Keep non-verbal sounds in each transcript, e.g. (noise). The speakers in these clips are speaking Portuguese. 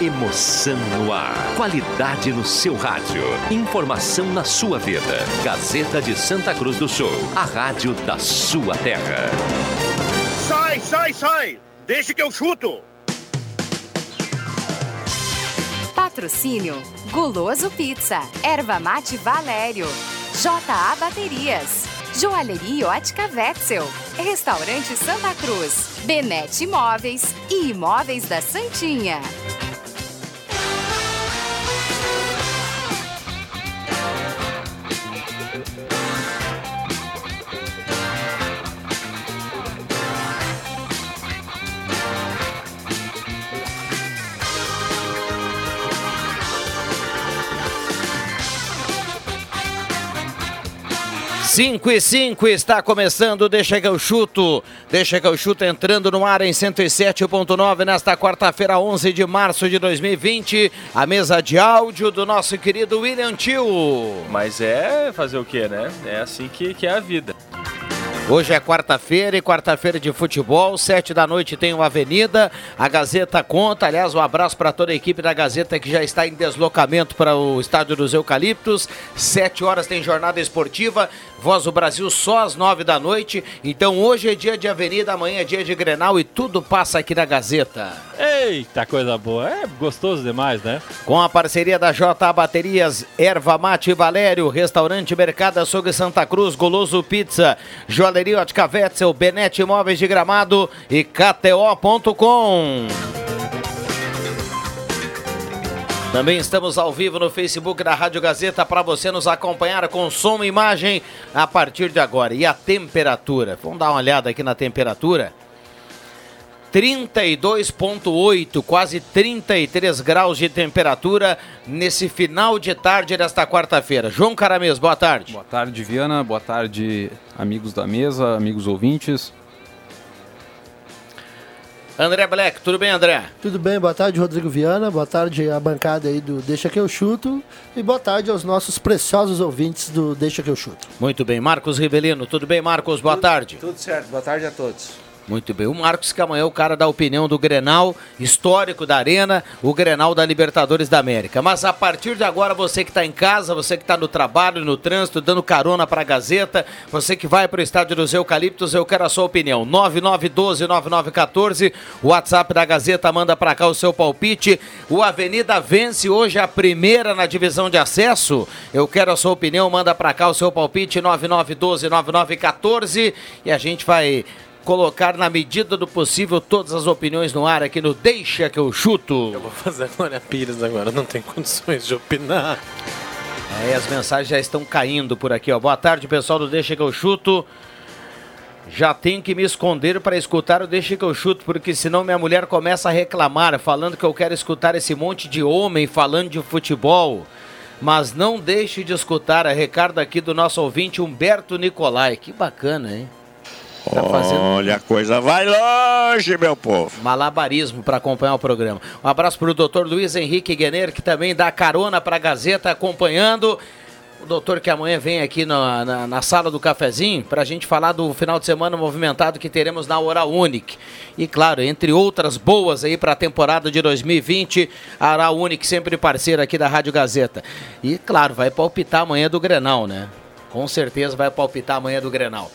Emoção no ar. Qualidade no seu rádio. Informação na sua vida. Gazeta de Santa Cruz do Sul. A rádio da sua terra. Sai, sai, sai! Deixa que eu chuto! Patrocínio: Guloso Pizza, Erva Mate Valério, JA Baterias, Joalheria Ótica Wetzel, Restaurante Santa Cruz, Benete Imóveis e Imóveis da Santinha. Cinco e cinco está começando, deixa que eu chuto, deixa que eu chuto entrando no ar em 107.9 nesta quarta-feira, 11 de março de 2020, a mesa de áudio do nosso querido William Tio. Mas é fazer o quê, né? É assim que, que é a vida. Hoje é quarta-feira e quarta-feira de futebol, sete da noite tem o Avenida, a Gazeta conta, aliás, um abraço para toda a equipe da Gazeta que já está em deslocamento para o Estádio dos Eucaliptos, sete horas tem jornada esportiva, Voz do Brasil só às nove da noite, então hoje é dia de Avenida, amanhã é dia de Grenal e tudo passa aqui na Gazeta. Eita, coisa boa, é gostoso demais, né? Com a parceria da JA Baterias, Erva Mate Valério, Restaurante Mercado Açougue Santa Cruz, Goloso Pizza, Joalheria Ótica Wetzel, Benete Imóveis de Gramado e KTO.com. Também estamos ao vivo no Facebook da Rádio Gazeta para você nos acompanhar com som e imagem a partir de agora. E a temperatura? Vamos dar uma olhada aqui na temperatura. 32,8, quase 33 graus de temperatura nesse final de tarde desta quarta-feira. João Caramês, boa tarde. Boa tarde, Viana. Boa tarde, amigos da mesa, amigos ouvintes. André Black, tudo bem, André? Tudo bem, boa tarde, Rodrigo Viana. Boa tarde à bancada aí do Deixa que eu chuto. E boa tarde aos nossos preciosos ouvintes do Deixa que eu chuto. Muito bem, Marcos Rivelino, tudo bem, Marcos? Boa tarde. Tudo certo, boa tarde a todos. Muito bem. O Marcos que amanhã é o cara da opinião do Grenal, histórico da Arena, o Grenal da Libertadores da América. Mas a partir de agora, você que está em casa, você que está no trabalho, no trânsito, dando carona para a Gazeta, você que vai para o Estádio dos Eucaliptos, eu quero a sua opinião. 9912-9914, o WhatsApp da Gazeta manda para cá o seu palpite. O Avenida vence hoje a primeira na divisão de acesso. Eu quero a sua opinião, manda para cá o seu palpite 9912-9914 e a gente vai colocar na medida do possível todas as opiniões no ar aqui no Deixa que eu chuto. Eu vou fazer a Glória Pires agora, não tem condições de opinar. É, as mensagens já estão caindo por aqui, ó. Boa tarde, pessoal do Deixa que eu chuto. Já tenho que me esconder para escutar o Deixa que eu chuto, porque senão minha mulher começa a reclamar, falando que eu quero escutar esse monte de homem falando de futebol. Mas não deixe de escutar a recado aqui do nosso ouvinte Humberto Nicolai. Que bacana, hein? Tá fazendo... Olha, a coisa vai longe, meu povo. Malabarismo para acompanhar o programa. Um abraço para o doutor Luiz Henrique Guener, que também dá carona para a Gazeta acompanhando. O doutor que amanhã vem aqui na, na, na sala do cafezinho para a gente falar do final de semana movimentado que teremos na Oral Unic. E claro, entre outras boas aí para a temporada de 2020, a Oral Unic sempre parceira aqui da Rádio Gazeta. E claro, vai palpitar amanhã do Grenal, né? Com certeza vai palpitar amanhã do Grenal.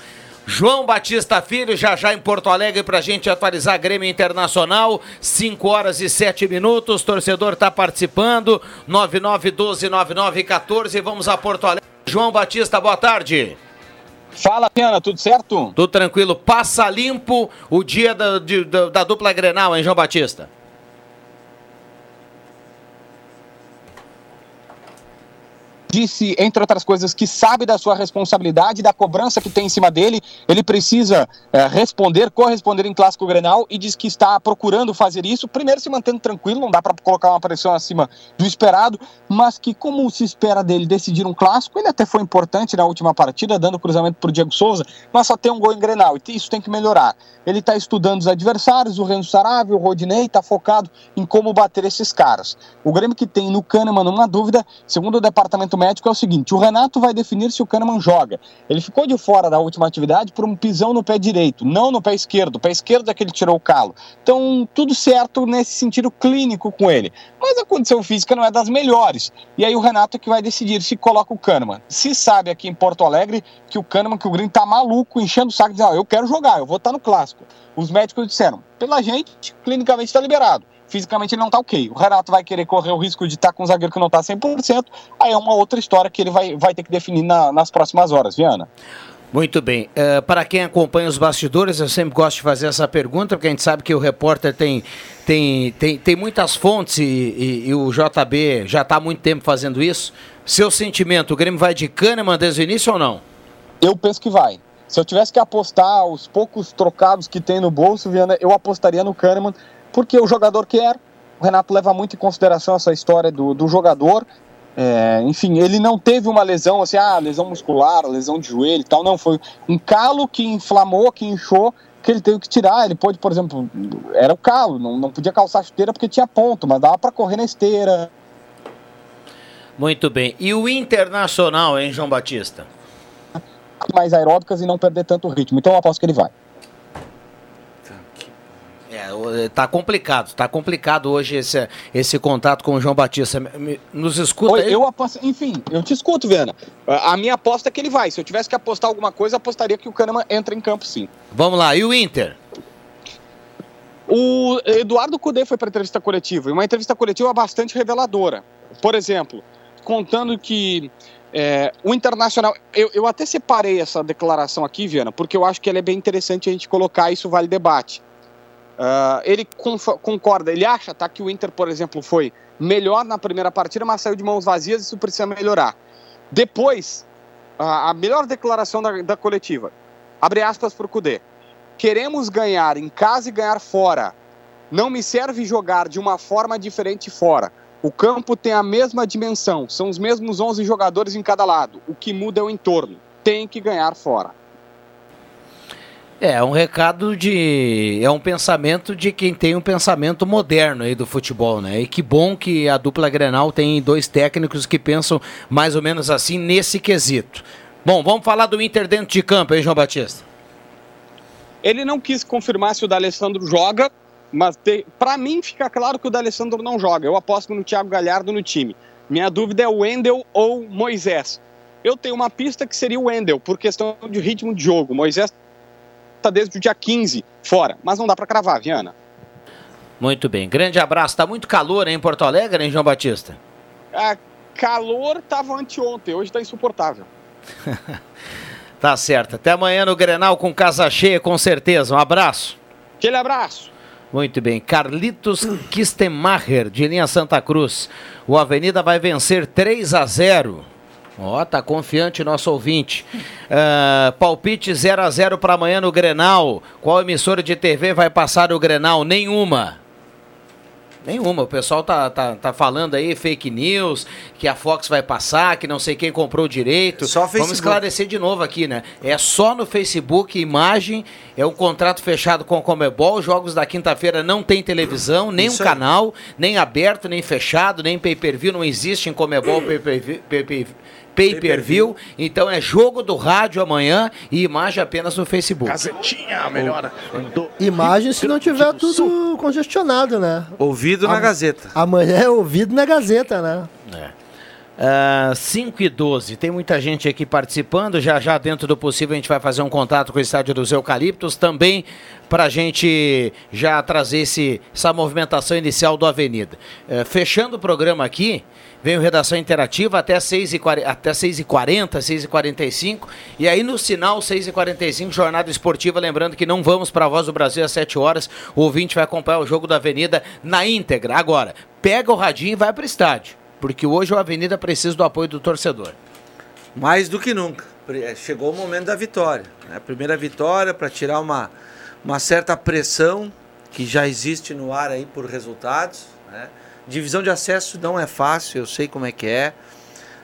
João Batista Filho, já já em Porto Alegre para a gente atualizar Grêmio Internacional, 5 horas e 7 minutos, torcedor está participando, 9912-9914, vamos a Porto Alegre. João Batista, boa tarde. Fala, Piana, tudo certo? Tudo tranquilo, passa limpo o dia da, de, da, da dupla Grenal, hein, João Batista? Disse, entre outras coisas, que sabe da sua responsabilidade, da cobrança que tem em cima dele. Ele precisa é, responder, corresponder em clássico Grenal e diz que está procurando fazer isso. Primeiro, se mantendo tranquilo, não dá para colocar uma pressão acima do esperado, mas que, como se espera dele decidir um clássico, ele até foi importante na última partida, dando cruzamento para o Diego Souza, mas só tem um gol em Grenal e isso tem que melhorar. Ele está estudando os adversários, o Renzo Sarave, o Rodinei, está focado em como bater esses caras. O Grêmio que tem no Kahneman uma dúvida, segundo o departamento médico é o seguinte: o Renato vai definir se o Kahneman joga. Ele ficou de fora da última atividade por um pisão no pé direito, não no pé esquerdo. O pé esquerdo é que ele tirou o calo. Então, tudo certo nesse sentido clínico com ele. Mas a condição física não é das melhores. E aí o Renato é que vai decidir se coloca o Kahneman. Se sabe aqui em Porto Alegre que o Kahneman, que o Green tá maluco, enchendo o saco, dizendo: ah, eu quero jogar, eu vou estar no clássico. Os médicos disseram: pela gente, clinicamente está liberado fisicamente ele não está ok. O Renato vai querer correr o risco de estar tá com um zagueiro que não está 100%, aí é uma outra história que ele vai, vai ter que definir na, nas próximas horas, Viana. Muito bem. Uh, para quem acompanha os bastidores, eu sempre gosto de fazer essa pergunta, porque a gente sabe que o repórter tem, tem, tem, tem muitas fontes e, e, e o JB já está há muito tempo fazendo isso. Seu sentimento, o Grêmio vai de Kahneman desde o início ou não? Eu penso que vai. Se eu tivesse que apostar os poucos trocados que tem no bolso, Viana, eu apostaria no Kahneman, porque o jogador quer. O Renato leva muito em consideração essa história do, do jogador. É, enfim, ele não teve uma lesão assim, ah, lesão muscular, lesão de joelho e tal, não. Foi um calo que inflamou, que inchou, que ele teve que tirar. Ele pôde, por exemplo, era o calo, não, não podia calçar chuteira porque tinha ponto, mas dava para correr na esteira. Muito bem. E o Internacional, hein, João Batista? Mais aeróbicas e não perder tanto ritmo. Então eu aposto que ele vai. É, tá complicado, tá complicado hoje esse, esse contato com o João Batista. Nos escuta Oi, Eu aposto, enfim, eu te escuto, Viana. A minha aposta é que ele vai. Se eu tivesse que apostar alguma coisa, apostaria que o Kahneman entra em campo sim. Vamos lá, e o Inter? O Eduardo Cudê foi para entrevista coletiva, e uma entrevista coletiva bastante reveladora. Por exemplo, contando que é, o Internacional. Eu, eu até separei essa declaração aqui, Viana, porque eu acho que ela é bem interessante a gente colocar isso vale debate. Uh, ele concorda, ele acha tá, que o Inter, por exemplo, foi melhor na primeira partida, mas saiu de mãos vazias e isso precisa melhorar. Depois, uh, a melhor declaração da, da coletiva, abre aspas para o Cudê, queremos ganhar em casa e ganhar fora. Não me serve jogar de uma forma diferente fora. O campo tem a mesma dimensão, são os mesmos 11 jogadores em cada lado. O que muda é o entorno. Tem que ganhar fora. É, é, um recado de. É um pensamento de quem tem um pensamento moderno aí do futebol, né? E que bom que a dupla Grenal tem dois técnicos que pensam mais ou menos assim nesse quesito. Bom, vamos falar do Inter dentro de campo, hein, João Batista? Ele não quis confirmar se o D'Alessandro joga, mas para mim fica claro que o D'Alessandro não joga. Eu aposto no Thiago Galhardo no time. Minha dúvida é o Wendel ou Moisés. Eu tenho uma pista que seria o Wendel, por questão de ritmo de jogo. Moisés está desde o dia 15 fora, mas não dá para cravar, Viana. Muito bem, grande abraço. Tá muito calor hein, em Porto Alegre, hein, João Batista? É, calor tava anteontem, hoje está insuportável. (laughs) tá certo. Até amanhã no Grenal com casa cheia, com certeza. Um abraço. Aquele abraço. Muito bem. Carlitos Kistemacher, de linha Santa Cruz. O Avenida vai vencer 3 a 0 Ó, oh, tá confiante nosso ouvinte. Uh, palpite 0 a 0 para amanhã no Grenal. Qual emissora de TV vai passar o Grenal? Nenhuma. Nenhuma. O pessoal tá, tá, tá falando aí fake news, que a Fox vai passar, que não sei quem comprou o direito. Só Facebook. Vamos esclarecer de novo aqui, né? É só no Facebook, imagem, é um contrato fechado com o Comebol. Jogos da quinta-feira não tem televisão, nem Isso um aí. canal, nem aberto, nem fechado, nem pay-per-view. Não existe em Comebol pay-per-view. Pay pay-per-view. Então é jogo do rádio amanhã e imagem apenas no Facebook. Gazetinha, melhor. Imagem se não tiver tudo congestionado, né? Ouvido na Gazeta. Amanhã é ouvido na Gazeta, né? É. Uh, 5 e 12, tem muita gente aqui participando. Já já, dentro do possível, a gente vai fazer um contato com o estádio dos Eucaliptos também para a gente já trazer esse, essa movimentação inicial do Avenida. Uh, fechando o programa aqui, Vem o Redação Interativa até 6h40, até 6h40, 6h45. E aí no sinal 6h45, Jornada Esportiva. Lembrando que não vamos para a Voz do Brasil às 7 horas. O ouvinte vai acompanhar o jogo da Avenida na íntegra. Agora, pega o radinho e vai para o estádio. Porque hoje o Avenida precisa do apoio do torcedor. Mais do que nunca. É, chegou o momento da vitória. Né? A primeira vitória para tirar uma, uma certa pressão que já existe no ar aí por resultados. Né? Divisão de acesso não é fácil, eu sei como é que é.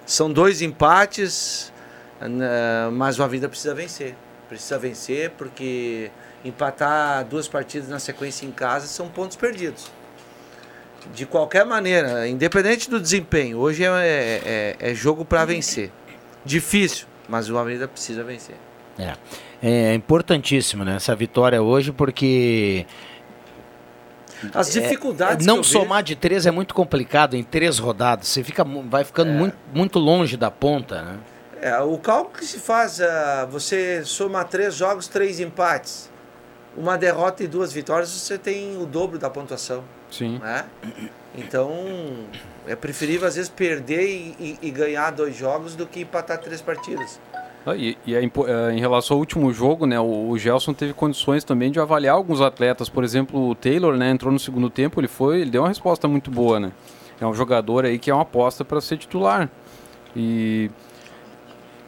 São dois empates, né, mas o Avenida precisa vencer. Precisa vencer porque empatar duas partidas na sequência em casa são pontos perdidos. de qualquer maneira, independente do desempenho, hoje é, é, é jogo para vencer. Difícil, mas o Avenida precisa vencer. É. É importantíssimo, né? Essa vitória hoje, porque as dificuldades. É, não somar vejo... de três é muito complicado em três rodadas. Você fica, vai ficando é. muito, muito longe da ponta, né? É, o cálculo que se faz, uh, você soma três jogos, três empates. Uma derrota e duas vitórias, você tem o dobro da pontuação. Sim. Né? Então, é preferível às vezes perder e, e, e ganhar dois jogos do que empatar três partidas. Ah, e, e é, é, em relação ao último jogo, né, o, o Gelson teve condições também de avaliar alguns atletas. Por exemplo, o Taylor, né, entrou no segundo tempo, ele foi, ele deu uma resposta muito boa, né? É um jogador aí que é uma aposta para ser titular. E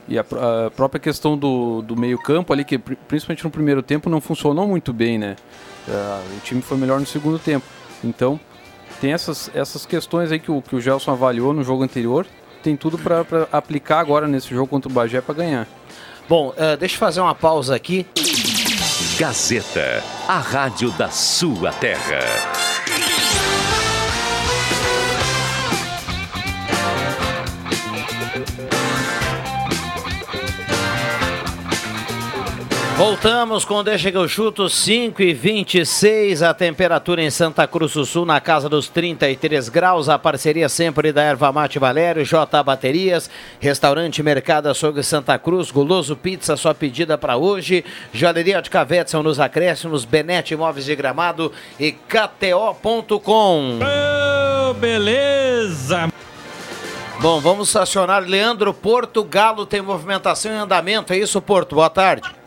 e a, a, própria questão do, do meio-campo ali, que principalmente no primeiro tempo não funcionou muito bem, né? Uh, o time foi melhor no segundo tempo. Então, tem essas, essas questões aí que o, que o Gelson avaliou no jogo anterior tem tudo para aplicar agora nesse jogo contra o Bagé para ganhar. Bom, uh, deixa eu fazer uma pausa aqui. Gazeta, a rádio da sua terra. Voltamos com Deixa que eu chuto 5 e 26 a temperatura em Santa Cruz do Sul na casa dos 33 graus. A parceria sempre da Erva Mate Valério, J Baterias, Restaurante Mercado Açougue Santa Cruz, Guloso Pizza, sua pedida para hoje, Joalheria de Cavetson nos acréscimos, Benete Imóveis de Gramado e KTO.com. Oh, beleza! Bom, vamos acionar Leandro Porto. Galo tem movimentação em andamento, é isso, Porto? Boa tarde.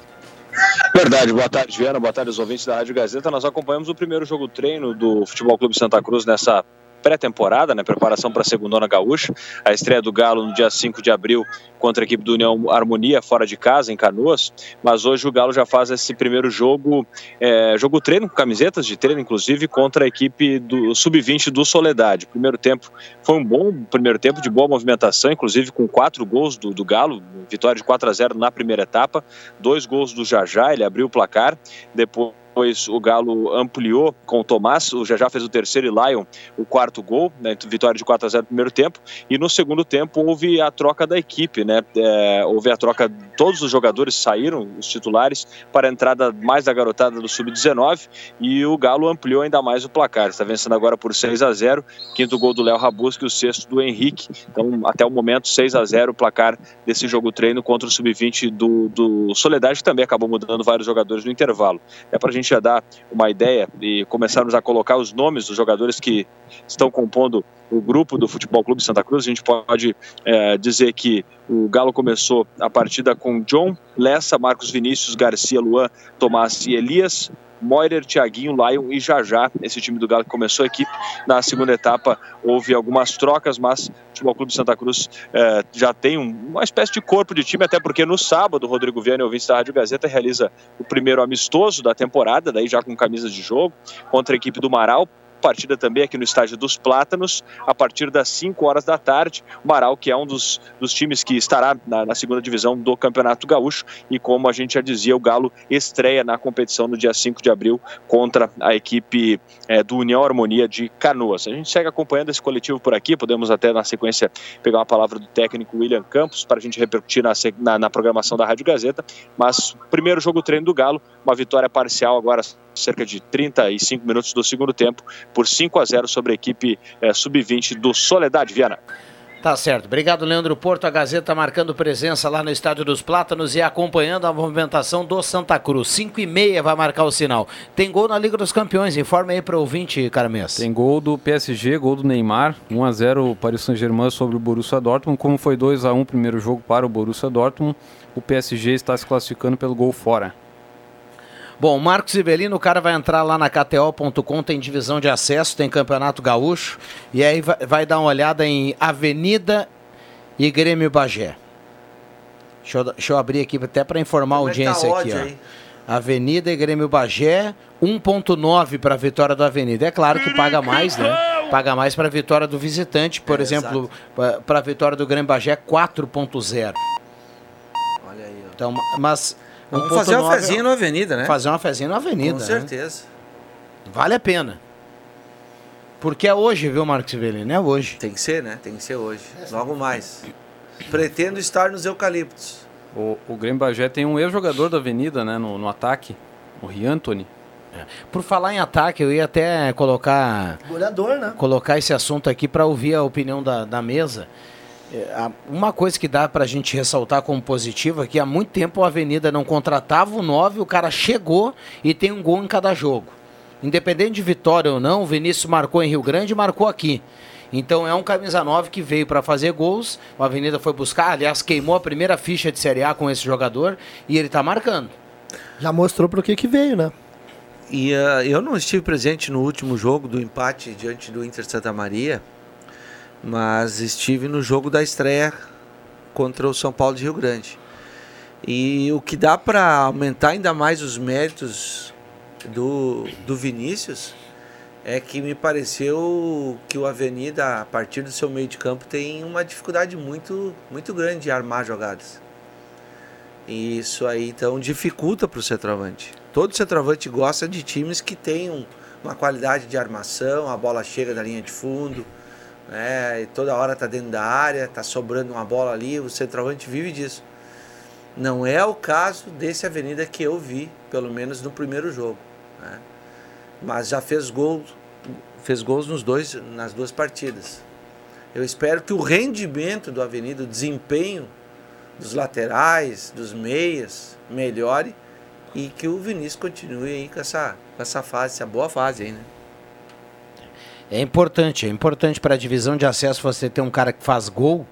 Verdade, boa tarde, Viana, boa tarde aos ouvintes da Rádio Gazeta. Nós acompanhamos o primeiro jogo treino do Futebol Clube Santa Cruz nessa pré-temporada, né, preparação para a segunda gaúcha, a estreia do Galo no dia 5 de abril contra a equipe do União Harmonia, fora de casa, em Canoas, mas hoje o Galo já faz esse primeiro jogo, é, jogo treino, com camisetas de treino, inclusive, contra a equipe do Sub-20 do Soledade. Primeiro tempo foi um bom primeiro tempo, de boa movimentação, inclusive com quatro gols do, do Galo, vitória de 4 a 0 na primeira etapa, dois gols do Jajá, ele abriu o placar, depois depois o Galo ampliou com o Tomás, o Jajá fez o terceiro e Lion o quarto gol, né, vitória de 4 a 0 no primeiro tempo, e no segundo tempo houve a troca da equipe, né, é, houve a troca, todos os jogadores saíram, os titulares, para a entrada mais da garotada do Sub-19, e o Galo ampliou ainda mais o placar, está vencendo agora por 6 a 0 quinto gol do Léo Rabusque e o sexto do Henrique, então até o momento 6 a 0 o placar desse jogo treino contra o Sub-20 do, do Soledade, que também acabou mudando vários jogadores no intervalo. É para a gente gente já dar uma ideia e começarmos a colocar os nomes dos jogadores que estão compondo o grupo do Futebol Clube Santa Cruz, a gente pode é, dizer que o Galo começou a partida com John, Lessa, Marcos Vinícius, Garcia, Luan, Tomás e Elias, Moirer, Thiaguinho, Lion e Jajá. Esse time do Galo começou a equipe. Na segunda etapa houve algumas trocas, mas o Futebol Clube Santa Cruz eh, já tem um, uma espécie de corpo de time, até porque no sábado o Rodrigo Viana, ouvinte da Rádio Gazeta, realiza o primeiro amistoso da temporada, daí já com camisas de jogo, contra a equipe do Marau partida também aqui no estádio dos Plátanos, a partir das 5 horas da tarde. O Marau, que é um dos, dos times que estará na, na, segunda divisão do Campeonato Gaúcho, e como a gente já dizia, o Galo estreia na competição no dia 5 de abril contra a equipe é, do União Harmonia de Canoas. A gente segue acompanhando esse coletivo por aqui, podemos até na sequência pegar uma palavra do técnico William Campos para a gente repercutir na, na, na programação da Rádio Gazeta, mas primeiro jogo treino do Galo, uma vitória parcial agora cerca de 35 minutos do segundo tempo, por 5 a 0 sobre a equipe é, sub-20 do Soledade Viana. Tá certo. Obrigado, Leandro Porto. A Gazeta marcando presença lá no Estádio dos Plátanos e acompanhando a movimentação do Santa Cruz. 5 e meia vai marcar o sinal. Tem gol na Liga dos Campeões. Informa aí para o ouvinte, Caramês. Tem gol do PSG, gol do Neymar. 1 a 0 para o Saint-Germain sobre o Borussia Dortmund. Como foi 2 a 1 o primeiro jogo para o Borussia Dortmund, o PSG está se classificando pelo gol fora. Bom, Marcos Ivelino, o cara vai entrar lá na KTO.com, tem divisão de acesso, tem Campeonato Gaúcho, e aí vai, vai dar uma olhada em Avenida e Grêmio Bagé. Deixa eu, deixa eu abrir aqui até para informar Como a audiência é tá aqui. Ó. Avenida e Grêmio Bagé, 1.9 para a vitória da Avenida. É claro que paga mais, né? Paga mais para a vitória do visitante, por é, exemplo, para a vitória do Grêmio Bagé, 4.0. Olha aí. Ó. Então, mas Vamos fazer uma fezinha na avenida, né? Fazer uma fezinha na avenida. Com né? certeza. Vale a pena. Porque é hoje, viu, Marcos Velino? É hoje. Tem que ser, né? Tem que ser hoje. Logo mais. Pretendo estar nos eucaliptos. O, o Grêmio Bagé tem um ex-jogador da Avenida, né, no, no ataque, o Riantoni. É. Por falar em ataque, eu ia até colocar Goleador, né? colocar esse assunto aqui para ouvir a opinião da, da mesa. É, Uma coisa que dá para a gente ressaltar como positiva é que há muito tempo a Avenida não contratava o 9, o cara chegou e tem um gol em cada jogo. Independente de vitória ou não, o Vinícius marcou em Rio Grande e marcou aqui. Então é um camisa 9 que veio para fazer gols. O Avenida foi buscar, aliás, queimou a primeira ficha de Série A com esse jogador e ele está marcando. Já mostrou pro que que veio, né? E ah, eu não estive presente no último jogo do empate diante do Inter Santa Maria, mas estive no jogo da estreia contra o São Paulo de Rio Grande. E o que dá para aumentar ainda mais os méritos do, do Vinícius é que me pareceu que o Avenida, a partir do seu meio de campo, tem uma dificuldade muito, muito grande de armar jogadas. E isso aí então dificulta para o centroavante. Todo centroavante gosta de times que tenham uma qualidade de armação, a bola chega da linha de fundo, né? E toda hora tá dentro da área, tá sobrando uma bola ali, o centroavante vive disso. Não é o caso desse Avenida que eu vi, pelo menos no primeiro jogo. né? Mas já fez gols, fez gols nos dois, nas duas partidas. Eu espero que o rendimento do Avenida, o desempenho dos laterais, dos meias, melhore e que o Vinícius continue aí com essa, com essa fase, essa boa fase aí, né? É importante, é importante para a divisão de acesso você ter um cara que faz gol,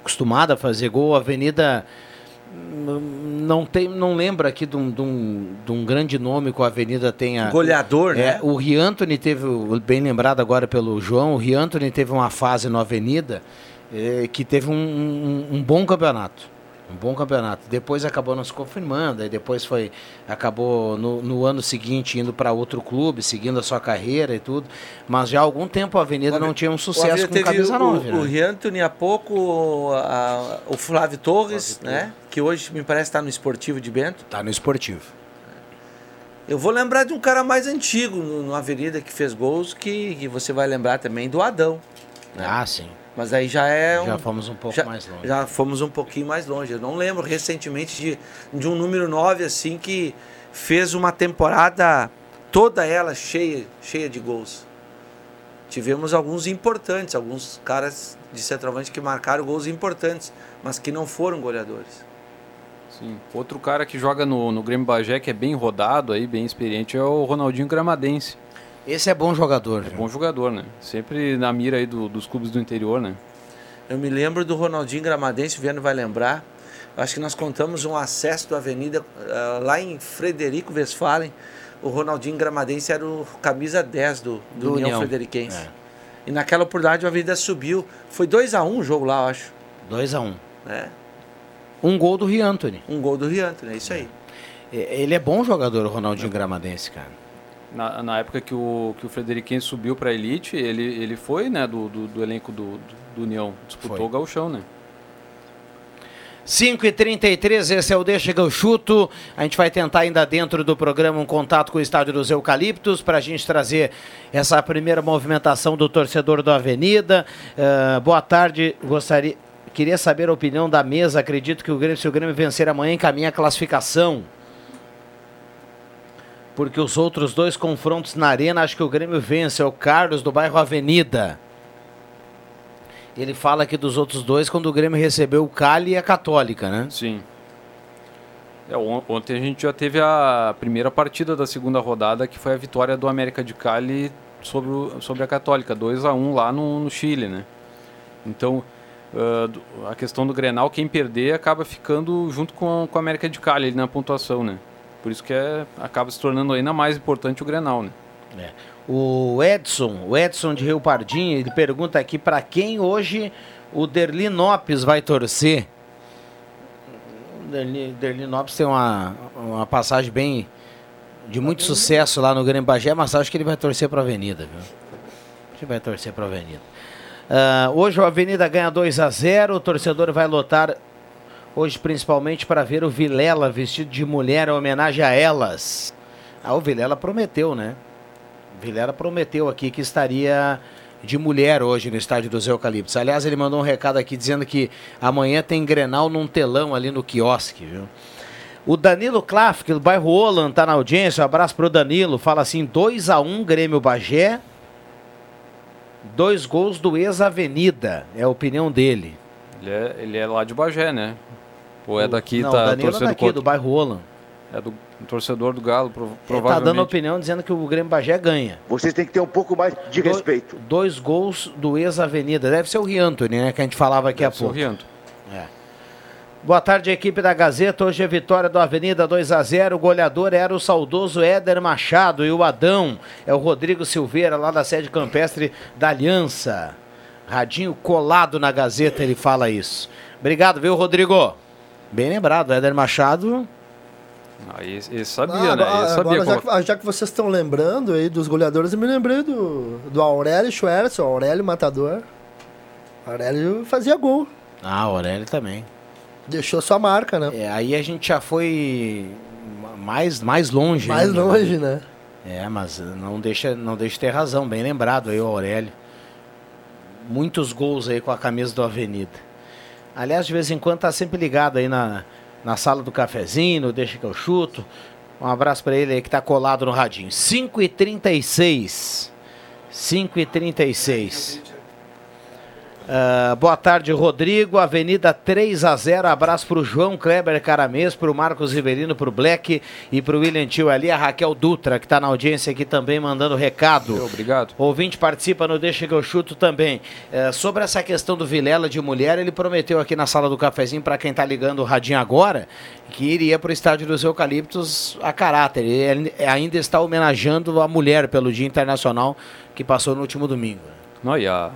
acostumado a fazer gol. A Avenida hum, não tem, não lembra aqui de um, de um, de um grande nome que a Avenida tenha. Goleador, é, né? O Riantoni teve, bem lembrado agora pelo João, o Riantoni teve uma fase na Avenida eh, que teve um, um- um bom campeonato. Um bom campeonato. Depois acabou não se confirmando, aí depois foi. Acabou no, no ano seguinte indo para outro clube, seguindo a sua carreira e tudo. Mas já há algum tempo a Avenida não tinha um O sucesso Avenida com camisa o, 9. o né? Riantoni há pouco, a- o Flávio Torres, né? Que hoje me parece estar no Esportivo de Bento. Tá no Esportivo. Eu vou lembrar de um cara mais antigo no, no Avenida que fez gols, que, que você vai lembrar também do Adão. né? Ah, sim. Mas aí já é Já um, fomos um pouco já, mais longe. Já fomos um pouquinho mais longe. Eu não lembro recentemente de, de um número 9 assim que fez uma temporada toda ela cheia, cheia de gols. Tivemos alguns importantes, alguns caras de centroavante que marcaram gols importantes, mas que não foram goleadores. Sim. Outro cara que joga no, no Grêmio Bagé, que é bem rodado aí, bem experiente, é o Ronaldinho Gramadense. Esse é bom jogador. É bom jogador, né? Sempre na mira aí do- dos clubes do interior, né? Eu me lembro do Ronaldinho Gramadense, o Viano vai lembrar. Acho que nós contamos um acesso do Avenida ah, lá em Frederico Westphalen. O Ronaldinho Gramadense era o camisa 10 do, do, Do União, União. Frederiquense. É. E naquela oportunidade o Avenida subiu. Foi 2x1 o jogo lá, eu acho. 2x1. Né? Um gol do Riantoni. Um gol do Riantoni, é isso aí. Ele é bom jogador, o Ronaldinho Gramadense, cara. Na, na época que o, que o Frederiquense subiu para a elite, ele, ele foi né, do, do, do elenco do, do, União. Disputou Foi. o gauchão, né? 5 e 33 esse é o Deixa que eu chuto. A gente vai tentar ainda dentro do programa um contato com o Estádio dos Eucaliptos para a gente trazer essa primeira movimentação do torcedor do Avenida. Ah, boa tarde, gostaria, queria saber a opinião da mesa. Acredito que o Grêmio, se o Grêmio vencer amanhã, encaminha a classificação. Porque os outros dois confrontos na arena, acho que o Grêmio vence. É o Carlos do bairro Avenida. Ele fala aqui dos outros dois quando o Grêmio recebeu o Cali e a Católica, né? Sim. É, on- ontem a gente já teve a primeira partida da segunda rodada, que foi a vitória do América de Cali sobre, o- sobre a Católica, 2 a 1 lá no, no Chile, né? Então, do- a questão do Grenal, quem perder acaba ficando junto com, com a América de Cali ali na pontuação, né? Por isso que é, acaba se tornando ainda mais importante o Grenal, né? É. O Edson, o Edson de Rio Pardinho, ele pergunta aqui para quem hoje o Derli Nopes vai torcer. O Derli, Derli Nopes tem uma, uma passagem bem de muito sucesso lá no Grêmio Bagé, mas acho que ele vai torcer para a Avenida, viu? Que vai torcer para a Avenida. Ah, hoje o Avenida ganha 2 a 0, o torcedor vai lotar hoje principalmente para ver o Vilela vestido de mulher em homenagem a elas. Ah, o Vilela prometeu, né? Vilela prometeu aqui que estaria de mulher hoje no estádio dos Eucaliptos. Aliás, ele mandou um recado aqui dizendo que amanhã tem Grenal num telão ali no quiosque, viu? O Danilo Klafk, do bairro Olan, tá na audiência. Um abraço pro Danilo. Fala assim: 2 a 1 Grêmio Bagé. Dois gols do ex-Avenida. É a opinião dele. Ele é, ele é lá de Bagé, né? Ou é daqui, Não, tá o Danilo é torcendo daqui, contra- do bairro Olan. É do torcedor do Galo, pro- Ele tá provavelmente. dando opinião dizendo que o Grêmio Bagé ganha. Vocês têm que ter um pouco mais de Do- respeito. Dois gols do ex-Avenida. Deve ser o Riantoni, né? Que a gente falava aqui Deve há ser o pouco. Rianto. É. Boa tarde, equipe da Gazeta. Hoje é vitória do Avenida 2 a 0 O goleador era o saudoso Éder Machado e o Adão é o Rodrigo Silveira, lá da sede campestre da Aliança. Radinho colado na Gazeta, ele fala isso. Obrigado, viu, Rodrigo? Bem lembrado, Éder Machado. Ah, esse, esse sabia, Ah, né? Esse sabia agora, já, como- que, já que vocês estão lembrando aí dos goleadores, eu me lembrei do, do Aurélio Schwertz, o Aurélio Matador. Aurélio fazia gol. Ah, Aurélio também. Deixou sua marca, né? É, aí a gente já foi mais, mais longe. Mais ainda, longe, né? É, mas não deixa, não deixa de ter razão, bem lembrado aí o Aurélio. Muitos gols aí com a camisa do Avenida. Aliás, de vez em quando tá sempre ligado aí na, na sala do cafezinho, deixa que eu chuto. Um abraço para ele aí que tá colado no radinho. 5h36. 5h36. Uh, boa tarde, Rodrigo. Avenida 3 a 0 Abraço para o João Kleber Caramês, para o Marcos Riverino, para o Black e para o William Tio ali. A Raquel Dutra, que está na audiência aqui também, mandando recado. Obrigado. Ouvinte participa no Deixa que eu chuto também. Uh, sobre essa questão do Vilela de mulher, ele prometeu aqui na sala do cafezinho, para quem está ligando o radinho agora, que iria para o estádio dos Eucaliptos a caráter. É, ele ainda está homenageando a mulher pelo Dia Internacional que passou no último domingo. Não, e a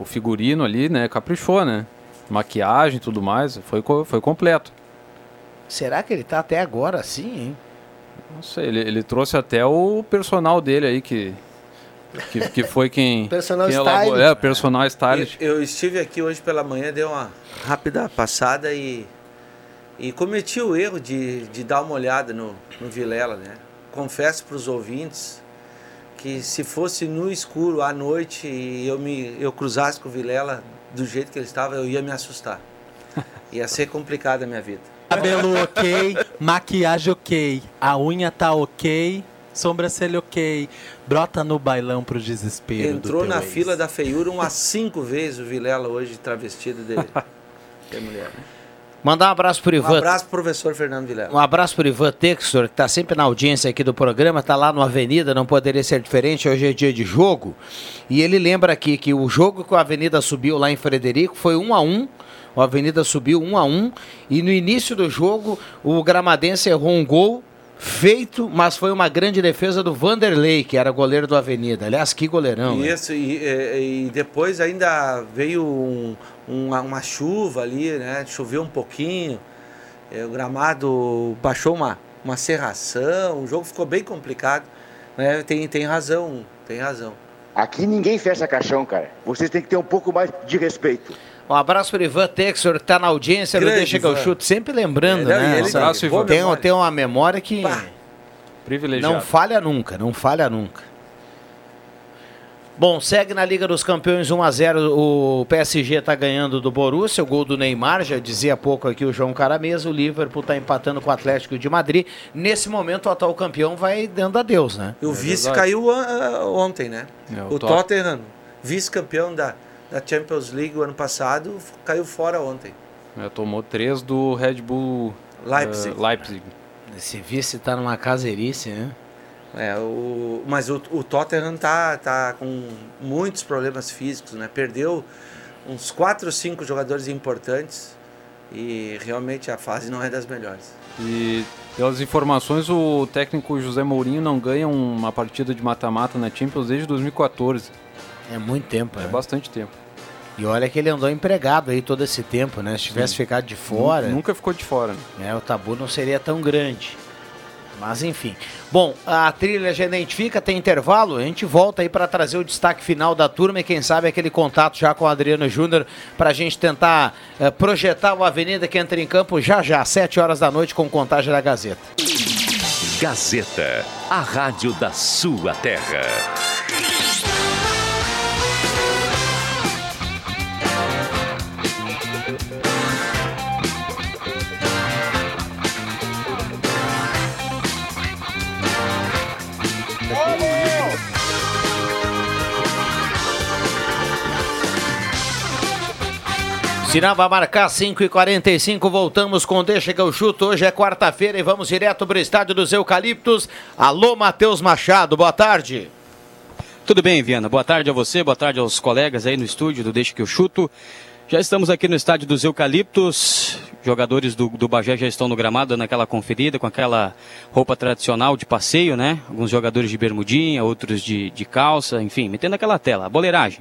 o figurino ali, né, caprichou, né? Maquiagem e tudo mais, foi, foi completo. Será que ele tá até agora assim, hein? Não sei, ele, ele trouxe até o personal dele aí, que, que, que foi quem... (laughs) Personal quem stylist. elaborou- É, o personal stylist. Eu, eu estive aqui hoje pela manhã, dei uma rápida passada e, e cometi o erro de, de dar uma olhada no, no Vilela, né? Confesso para os ouvintes que se fosse no escuro à noite e eu me eu cruzasse com o Vilela do jeito que ele estava, eu ia me assustar. (laughs) Ia ser complicada a minha vida. Cabelo ok, maquiagem ok, a unha tá ok, sobrancelha ok, brota no bailão pro desespero. Entrou na ex. fila da feiura umas cinco vezes o Vilela hoje travestido de, de mulher. (laughs) Mandar um abraço pro Um Ivan. abraço pro professor Fernando Vilela. Um abraço para Ivan Textor, que está sempre na audiência aqui do programa, está lá no Avenida, não poderia ser diferente, hoje é dia de jogo. E ele lembra aqui que o jogo que o Avenida subiu lá em Frederico foi 1 a 1 o Avenida subiu 1 a 1 e no início do jogo o Gramadense errou um gol feito, mas foi uma grande defesa do Vanderlei, que era goleiro do Avenida. Aliás, que goleirão. né? Isso, e, e- e depois ainda veio um- uma, uma chuva ali, né? Choveu um pouquinho, é, o gramado baixou uma, uma serração, o jogo ficou bem complicado. Né? Tem, tem razão, tem razão. Aqui ninguém fecha caixão, cara. Vocês têm que ter um pouco mais de respeito. Um abraço para Ivan Texor, que está na audiência do Deixa que eu chuto, sempre lembrando, É, né? ele- Sabe? Abraço, Ivan. tem, tem uma memória que Privilegiado. não falha nunca, não falha nunca. Bom, segue na Liga dos Campeões 1 a 0 o PSG está ganhando do Borussia, o gol do Neymar, já dizia há pouco aqui o João Caramesa, o Liverpool está empatando com o Atlético de Madrid. Nesse momento o atual campeão vai dando adeus, né? E o vice caiu ah, ontem, né? É, o o Tot- Tottenham, vice-campeão da, da Champions League o ano passado, caiu fora ontem. É, tomou três do Red Bull Leipzig. eh, Leipzig. Esse vice está numa caseirice, né? É, o, mas o, o Tottenham tá, tá com muitos problemas físicos, né? Perdeu uns 4 ou 5 jogadores importantes e realmente a fase não é das melhores. E pelas informações, o técnico José Mourinho não ganha uma partida de mata-mata na Champions desde 2014. É muito tempo, É né? bastante tempo. E olha que ele andou empregado aí todo esse tempo, né? Se tivesse Sim. ficado de fora. Nunca ficou de fora. né? né, o tabu não seria tão grande. Mas enfim. Bom, a trilha já identifica, tem intervalo. A gente volta aí para trazer o destaque final da turma e quem sabe aquele contato já com o Adriano Júnior para a gente tentar eh, projetar o Avenida que entra em campo já já, 7 horas da noite com contagem da Gazeta. Gazeta, a rádio da sua terra. Sinal vai marcar 5 e 45 voltamos com Deixa que eu chuto. Hoje é quarta-feira e vamos direto para o estádio dos Eucaliptos. Alô, Matheus Machado, boa tarde. Tudo bem, Viana? Boa tarde a você, boa tarde aos colegas aí no estúdio do Deixa que eu chuto. Já estamos aqui no estádio dos Eucaliptos. Jogadores do, do Bagé já estão no gramado naquela conferida, com aquela roupa tradicional de passeio, né? Alguns jogadores de bermudinha, outros de, de calça, enfim, metendo aquela tela, a boleiragem.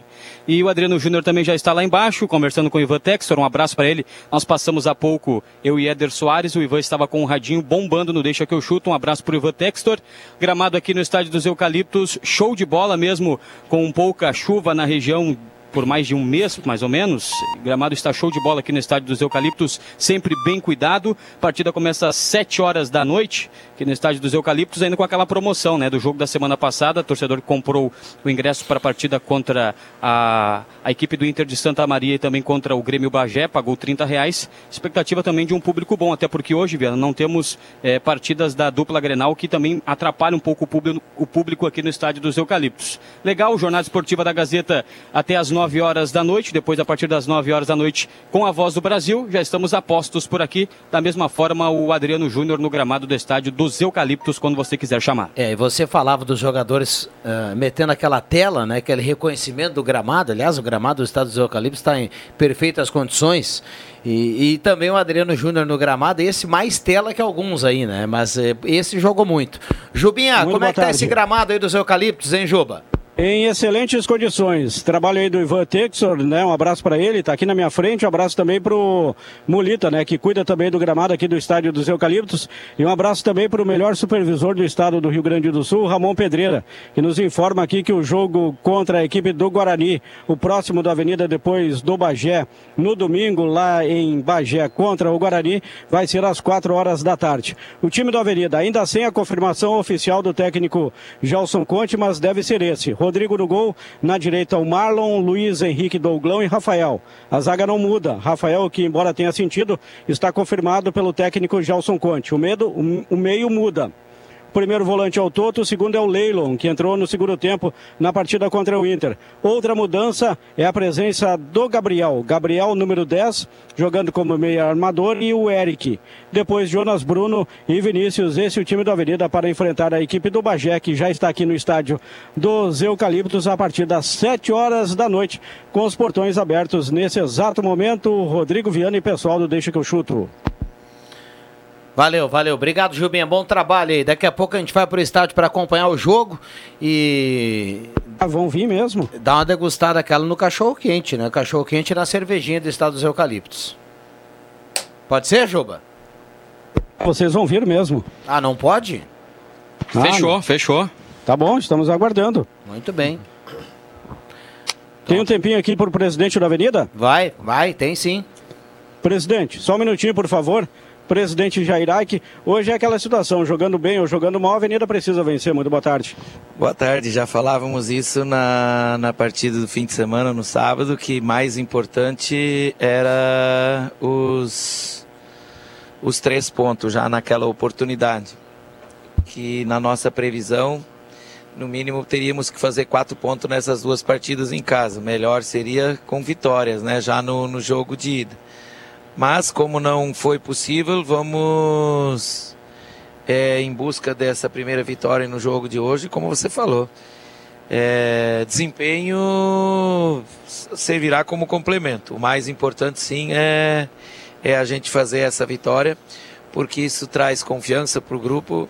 E o Adriano Júnior também já está lá embaixo, conversando com o Ivan Textor. Um abraço para ele. Nós passamos há pouco, eu e Éder Soares. O Ivan estava com um radinho bombando no Deixa que eu chuto. Um abraço para o Ivan Textor. Gramado aqui no estádio dos Eucaliptos, show de bola mesmo, com pouca chuva na região por mais de um mês, mais ou menos. O gramado está show de bola aqui no Estádio dos Eucaliptos, sempre bem cuidado. A partida começa às 7 horas da noite, aqui no Estádio dos Eucaliptos, ainda com aquela promoção, né, do jogo da semana passada. O torcedor comprou o ingresso para a partida contra a, a equipe do Inter de Santa Maria e também contra o Grêmio Bagé, pagou 30 reais. Expectativa também de um público bom, até porque hoje, Viana, não temos é, partidas da dupla Grenal que também atrapalham um pouco o público, o público aqui no Estádio dos Eucaliptos. Legal, Jornada Esportiva da Gazeta até às 9 horas da noite, depois a partir das 9 horas da noite com a Voz do Brasil, já estamos a postos por aqui, da mesma forma o Adriano Júnior no gramado do Estádio dos Eucaliptos, quando você quiser chamar. É, e você falava dos jogadores uh, metendo aquela tela, né, aquele reconhecimento do gramado, aliás, o gramado do Estádio dos Eucaliptos está em perfeitas condições, e, e, também o Adriano Júnior no gramado, esse mais tela que alguns aí, né? Mas eh, esse jogou muito. Jubinha, muito como é que tá esse gramado aí dos eucaliptos, hein, Juba? Em excelentes condições. Trabalho aí do Ivan Texor, né? Um abraço para ele, tá aqui na minha frente. Um abraço também pro Mulita, né? Que cuida também do gramado aqui do estádio dos Eucaliptos. E um abraço também para o melhor supervisor do estado do Rio Grande do Sul, Ramon Pedreira, que nos informa aqui que o jogo contra a equipe do Guarani, o próximo da Avenida depois do Bagé, no domingo lá em Bagé contra o Guarani, vai ser às quatro horas da tarde. O time do Avenida ainda sem a confirmação oficial do técnico Gelson Conte, mas deve ser esse. Rodrigo no gol, na direita o Marlon, Luiz Henrique Douglão e Rafael. A zaga não muda. Rafael, que embora tenha sentido, está confirmado pelo técnico Gelson Conte. O, medo, o meio muda primeiro volante é o Toto, o segundo é o Leilon, que entrou no segundo tempo na partida contra o Inter. Outra mudança é a presença do Gabriel. Gabriel, número 10, jogando como meia armador, e o Eric. Depois, Jonas Bruno e Vinícius. Esse é o time da Avenida para enfrentar a equipe do Bagé, que já está aqui no estádio dos Eucaliptos a partir das 7 horas da noite, com os portões abertos nesse exato momento. Rodrigo Viana e pessoal do Deixa que eu chuto. Valeu, valeu. Obrigado, Gilbinha. Bom trabalho aí. Daqui a pouco a gente vai pro estádio para acompanhar o jogo e. Ah, vão vir mesmo? Dá uma degustada aquela no cachorro quente, né? Cachorro quente na cervejinha do estado dos eucaliptos. Pode ser, Juba? Vocês vão vir mesmo. Ah, não pode? Ah, fechou, não. fechou. Tá bom, estamos aguardando. Muito bem. Tem um tempinho aqui para o presidente da Avenida? Vai, vai, tem sim. Presidente, só um minutinho, por favor presidente Jair. Hoje é aquela situação, jogando bem ou jogando mal, a Avenida precisa vencer. Muito boa tarde. Boa tarde, já falávamos isso na, na partida do fim de semana, no sábado, que mais importante era os, os três pontos já naquela oportunidade. Que na nossa previsão, no mínimo teríamos que fazer quatro pontos nessas duas partidas em casa. Melhor seria com vitórias, né? Já no, no jogo de ida. Mas como não foi possível, vamos é, em busca dessa primeira vitória no jogo de hoje, como você falou. É, desempenho servirá como complemento. O mais importante sim é, é a gente fazer essa vitória, porque isso traz confiança para o grupo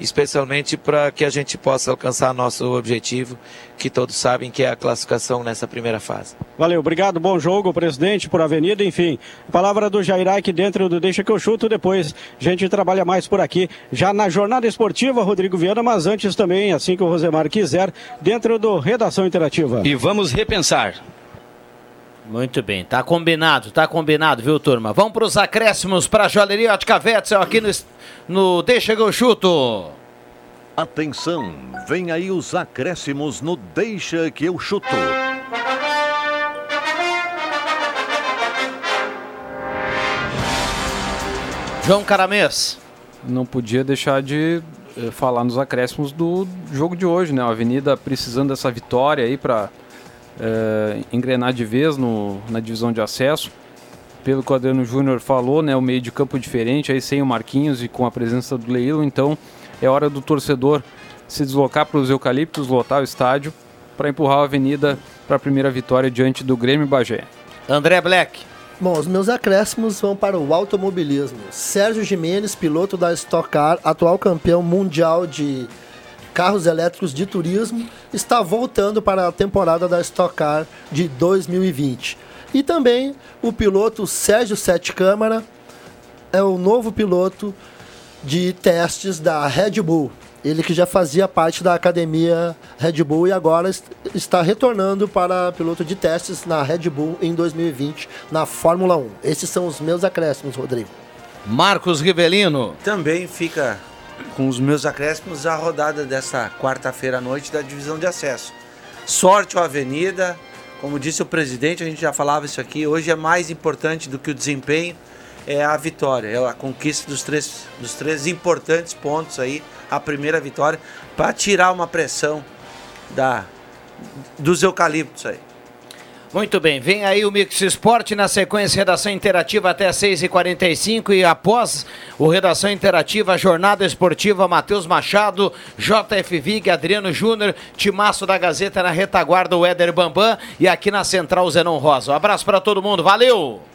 especialmente para que a gente possa alcançar nosso objetivo, que todos sabem que é a classificação nessa primeira fase. Valeu, obrigado, bom jogo, presidente, por avenida, enfim. Palavra do Jairac dentro do Deixa que eu chuto, depois a gente trabalha mais por aqui, já na jornada esportiva, Rodrigo Viana, mas antes também, assim que o Rosemar quiser, dentro do Redação Interativa. E vamos repensar. Muito bem, tá combinado, tá combinado, viu, turma? Vamos para os acréscimos para a Joalheria Ótica Wetzel aqui no, no Deixa que eu chuto. Atenção, vem aí os acréscimos no Deixa que eu chuto. João Caramês. Não podia deixar de eh, falar nos acréscimos do jogo de hoje, né? A Avenida precisando dessa vitória aí para eh, engrenar de vez no, na divisão de acesso. Pelo que o Adriano Júnior falou, né? O meio de campo diferente, aí sem o Marquinhos e com a presença do Leilo, então é hora do torcedor se deslocar para os eucaliptos, lotar o estádio para empurrar a Avenida para a primeira vitória diante do Grêmio Bagé. André Black. Bom, os meus acréscimos vão para o automobilismo. Sérgio Jimenez, piloto da Stock Car, atual campeão mundial de carros elétricos de turismo, está voltando para a temporada da Stock Car de 2020. E também o piloto Sérgio Sete Câmara é o novo piloto de testes da Red Bull. Ele que já fazia parte da academia Red Bull e agora est- está retornando para piloto de testes na Red Bull em 2020 na Fórmula 1. Esses são os meus acréscimos, Rodrigo. Marcos Rivelino. Também fica com os meus acréscimos a rodada dessa quarta-feira à noite da divisão de acesso. Sorte ao Avenida, como disse o presidente, a gente já falava isso aqui, hoje é mais importante do que o desempenho, é a vitória, é a conquista dos três, dos três importantes pontos aí, a primeira vitória, para tirar uma pressão da, dos eucaliptos aí. Muito bem, vem aí o Mix Esporte na sequência Redação Interativa até 6h45 e após o Redação Interativa, Jornada Esportiva Matheus Machado, JF Vig, Adriano Júnior, Timaço da Gazeta na retaguarda o Éder Bambam e aqui na Central Zenon Rosa. Um abraço para todo mundo, valeu!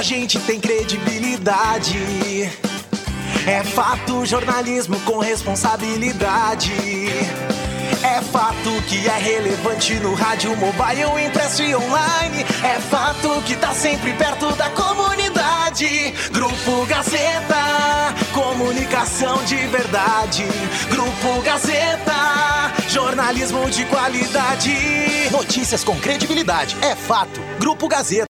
A gente tem credibilidade. É fato jornalismo com responsabilidade. É fato que é relevante no rádio, mobile, impresso e online. É fato que tá sempre perto da comunidade. Grupo Gazeta, comunicação de verdade. Grupo Gazeta, jornalismo de qualidade. Notícias com credibilidade, é fato. Grupo Gazeta.